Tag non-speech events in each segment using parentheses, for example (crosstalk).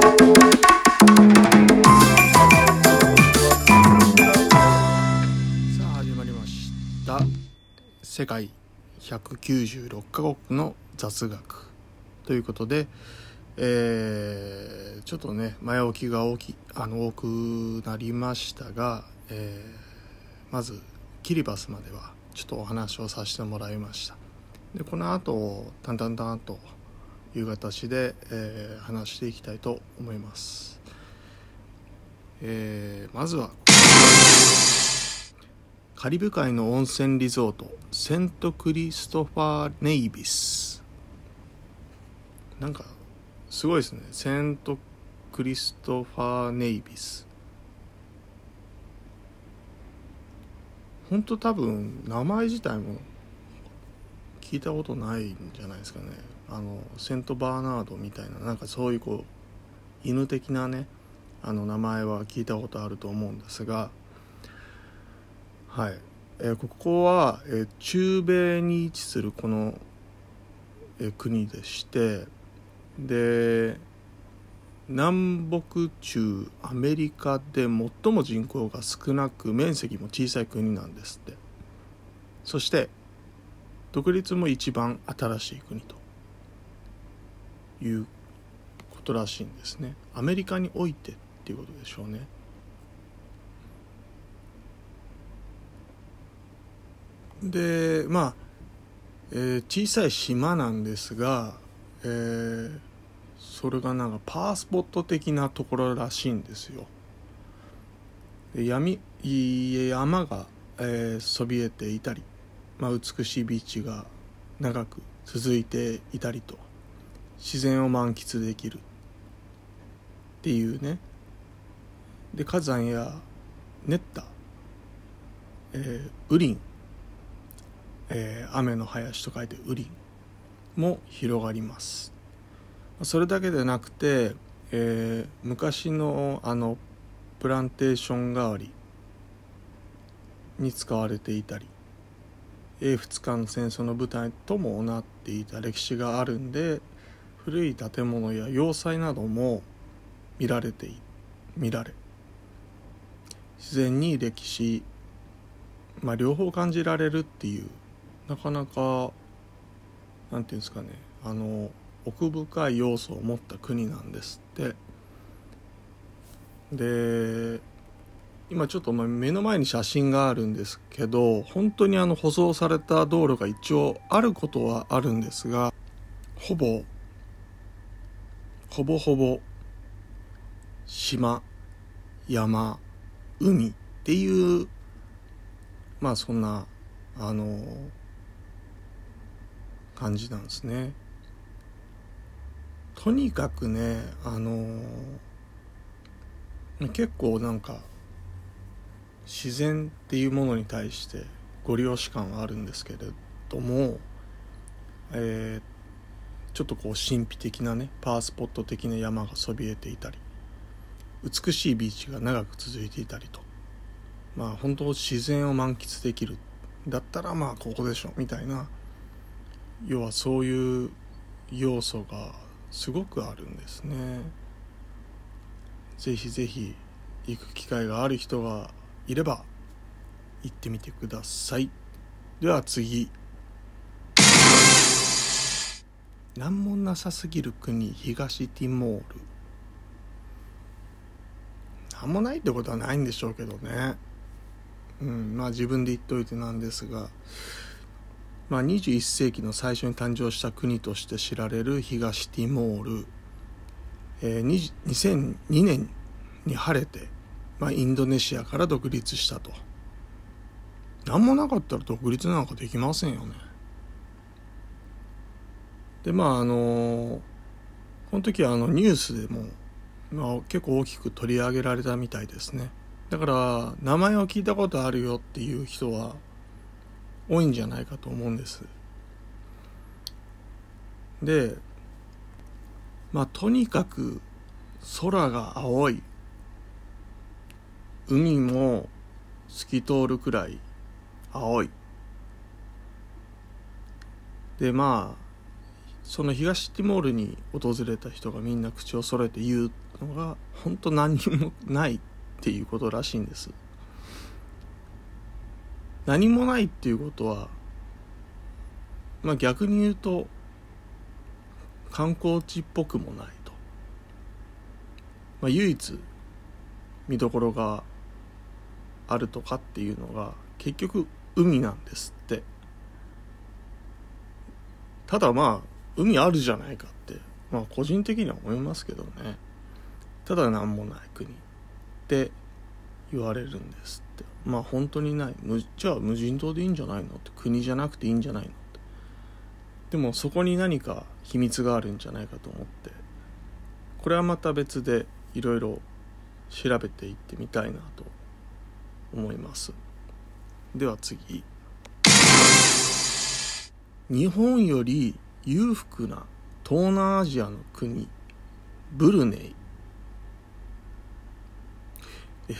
さあ始まりました。世界196カ国の雑学ということで、えーちょっとね前置きが大きあの多くなりましたが、えーまずキリバスまではちょっとお話をさせてもらいました。でこの後タンタンタンという形で、えー話していきたいと思います、えーまずはカリブ海の温泉リゾートセントクリストファー・ネイビス。なんかすごいですね。セントクリストファー・ネイビス。本当多分名前自体も聞いたことないんじゃないですかね。あのセントバーナードみたいななんかそういうこう犬的なねあの名前は聞いたことあると思うんですがはい、えーここは、えー中米に位置するこの、えー国でしてで南北中アメリカで最も人口が少なく面積も小さい国なんですって。そして独立も一番新しい国ということらしいんですね。アメリカにおいてっていうことでしょうね。でまあ、えー小さい島なんですが、えーそれがなんかパワースポット的なところらしいんですよ。で闇山が、えーそびえていたり、まあ、美しいビーチが長く続いていたりと自然を満喫できるっていうね。で火山や熱帯、えー、雨林えー雨の林と書いて雨林も広がります。それだけでなくて、えー昔のあのプランテーション代わりに使われていたり英仏間戦争の舞台ともなっていた歴史があるんで古い建物や要塞なども見られて見られ自然に歴史、まあ、両方感じられるっていうなかなかなんていうんですかねあの奥深い要素を持った国なんですって。で今ちょっと目の前に写真があるんですけど本当にあの舗装された道路が一応あることはあるんですがほぼほぼほぼ島山海っていうまあそんなあの感じなんですね。とにかくねあの結構なんか自然っていうものに対してご利用し感はあるんですけれども、えーちょっとこう神秘的なねパワースポット的な山がそびえていたり美しいビーチが長く続いていたりとまあ本当自然を満喫できるだったらまあここでしょみたいな要はそういう要素がすごくあるんですね。ぜひぜひ行く機会がある人がいれば行ってみてください。では次。何もなさすぎる国東ティモール。何もないってことはないんでしょうけどね。うんまあ自分で言っといてなんですが。まあ、21世紀の最初に誕生した国として知られる東ティモール、えー2002年に晴れて、まあ、インドネシアから独立したと。何もなかったら独立なんかできませんよね。でまああのこの時はあのニュースでも、まあ、結構大きく取り上げられたみたいですね。だから名前を聞いたことあるよっていう人は多いんじゃないかと思うんです。でまあとにかく空が青い。海も透き通るくらい青い。でまあその東ティモールに訪れた人がみんな口を揃えて言うのが本当何にもないっていうことらしいんです。何もないっていうことはまあ逆に言うと観光地っぽくもないと、まあ、唯一見どころがあるとかっていうのが結局海なんですって。ただまあ海あるじゃないかってまあ個人的には思いますけどね。ただ何もない国って言われるんですって。まあ本当にない。じゃあ無人島でいいんじゃないのって。国じゃなくていいんじゃないのって。でもそこに何か秘密があるんじゃないかと思って。これはまた別でいろいろ調べていってみたいなと思います。では次。日本より裕福な東南アジアの国ブルネイ。えー、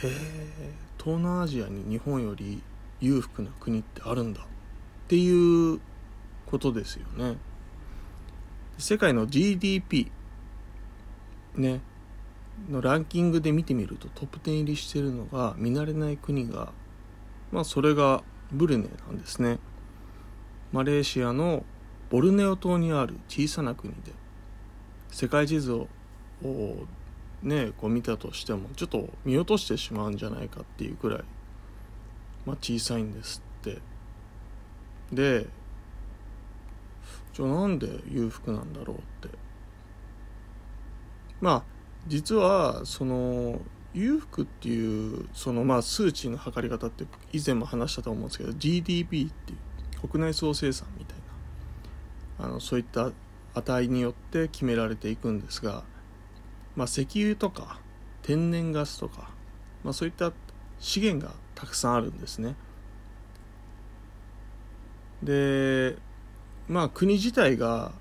東南アジアに日本より裕福な国ってあるんだっていうことですよね。世界の GDP ね。のランキングで見てみるとトップ10入りしてるのが見慣れない国がまあそれがブルネなんですね。マレーシアのボルネオ島にある小さな国で世界地図をねこう見たとしてもちょっと見落としてしまうんじゃないかっていうくらい、まあ、小さいんですって。でじゃあなんで裕福なんだろうって。まあ実はその裕福っていうそのまあ数値の測り方って以前も話したと思うんですけど GDP っていう国内総生産みたいなあのそういった値によって決められていくんですが、まあ、石油とか天然ガスとか、まあ、そういった資源がたくさんあるんですね。でまあ国自体が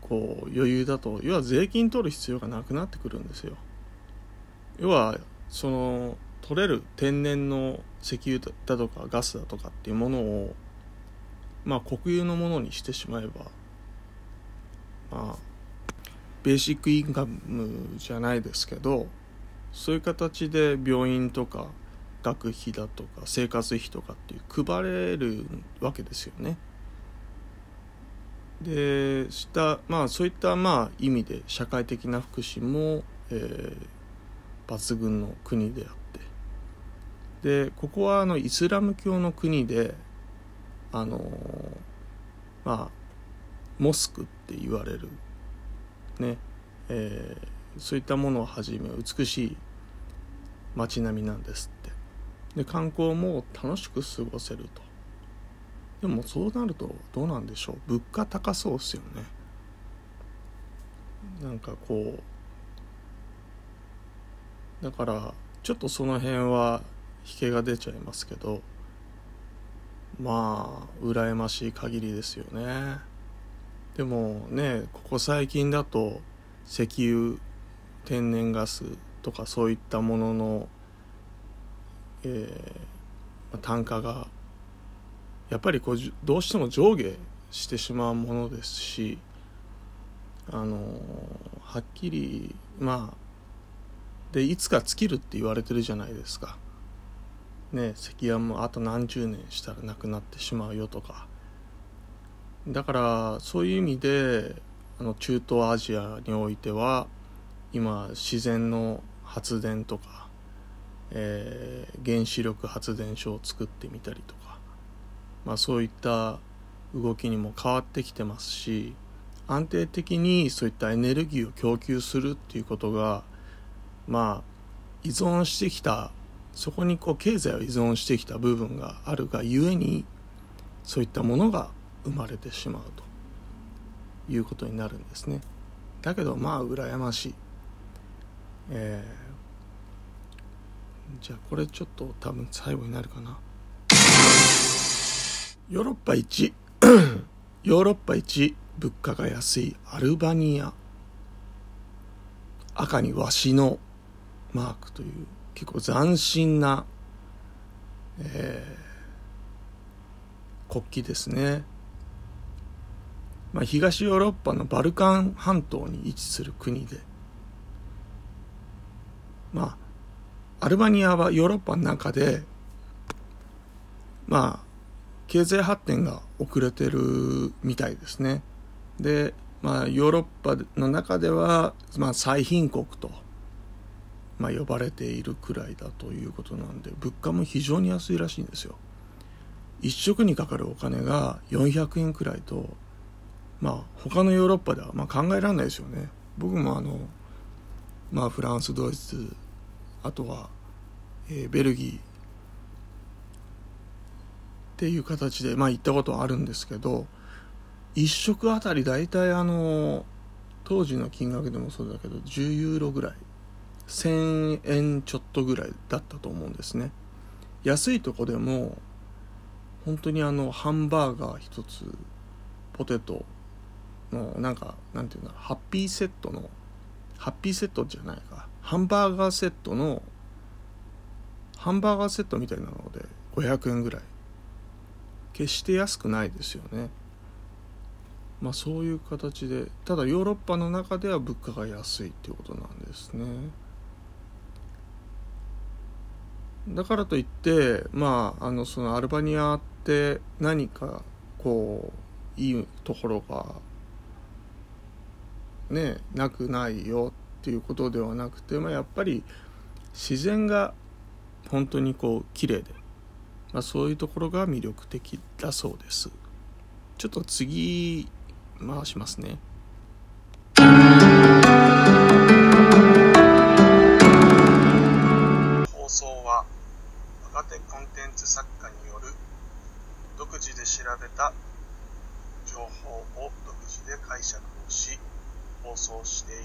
こう余裕だと要は税金取る必要がなくなってくるんですよ。要はその取れる天然の石油だとかガスだとかっていうものをまあ国有のものにしてしまえばまあベーシックインカムじゃないですけどそういう形で病院とか学費だとか生活費とかっていう配れるわけですよね。でしたまあそういったまあ意味で社会的な福祉も、えー、抜群の国であって。でここはあのイスラム教の国であのまあモスクって言われるね、えー、そういったものをはじめ美しい街並みなんですって。で観光も楽しく過ごせると。でもそうなるとどうなんでしょう。物価高そうですよね。なんかこうだからちょっとその辺は引けが出ちゃいますけどまあ羨ましい限りですよね。でもねここ最近だと石油天然ガスとかそういったものの、えー、単価がやっぱりこうどうしても上下してしまうものですしあのはっきりまあでいつか尽きるって言われてるじゃないですか。ね石油もあと何十年したらなくなってしまうよとかだからそういう意味であの中東アジアにおいては今自然の発電とか、えー、原子力発電所を作ってみたりとかまあ、そういった動きにも変わってきてますし安定的にそういったエネルギーを供給するっていうことがまあ依存してきたそこにこう経済を依存してきた部分があるがゆえにそういったものが生まれてしまうということになるんですね。だけどまあ羨ましい、えー、じゃあこれちょっと多分最後になるかな。ヨーロッパ一 (coughs) ヨーロッパ一物価が安いアルバニア。赤にワシのマークという結構斬新な、えー、国旗ですね。まあ、東ヨーロッパのバルカン半島に位置する国で。まあアルバニアはヨーロッパの中でまあ経済発展が遅れてるみたいですね。でまあヨーロッパの中では、まあ、最貧国と、まあ、呼ばれているくらいだということなんで物価も非常に安いらしいんですよ。一食にかかるお金が400円くらいとまあ他のヨーロッパではま考えられないですよね。僕もあのまあフランスドイツあとは、えー、ベルギーっていう形でまあ行ったことはあるんですけど1食あたり大体あの当時の金額でもそうだけど10ユーロぐらい。1000円ちょっとぐらいだったと思うんですね。安いとこでも本当にあのハンバーガー1つポテトのなんかなんていうんだろうハッピーセットのハッピーセットじゃないか。ハンバーガーセットのハンバーガーセットみたいなので500円ぐらい。決して安くないですよね。まあそういう形でただヨーロッパの中では物価が安いっていうことなんですね。だからといってまああのそのアルバニアって何かこういいところがねなくないよっていうことではなくて、まあ、やっぱり自然が本当にこう綺麗で、まあ、そういうところが魅力的だそうです。ちょっと次回しますね。放送は若手コンテンツ作家による独自で調べた情報を独自で解釈をし放送している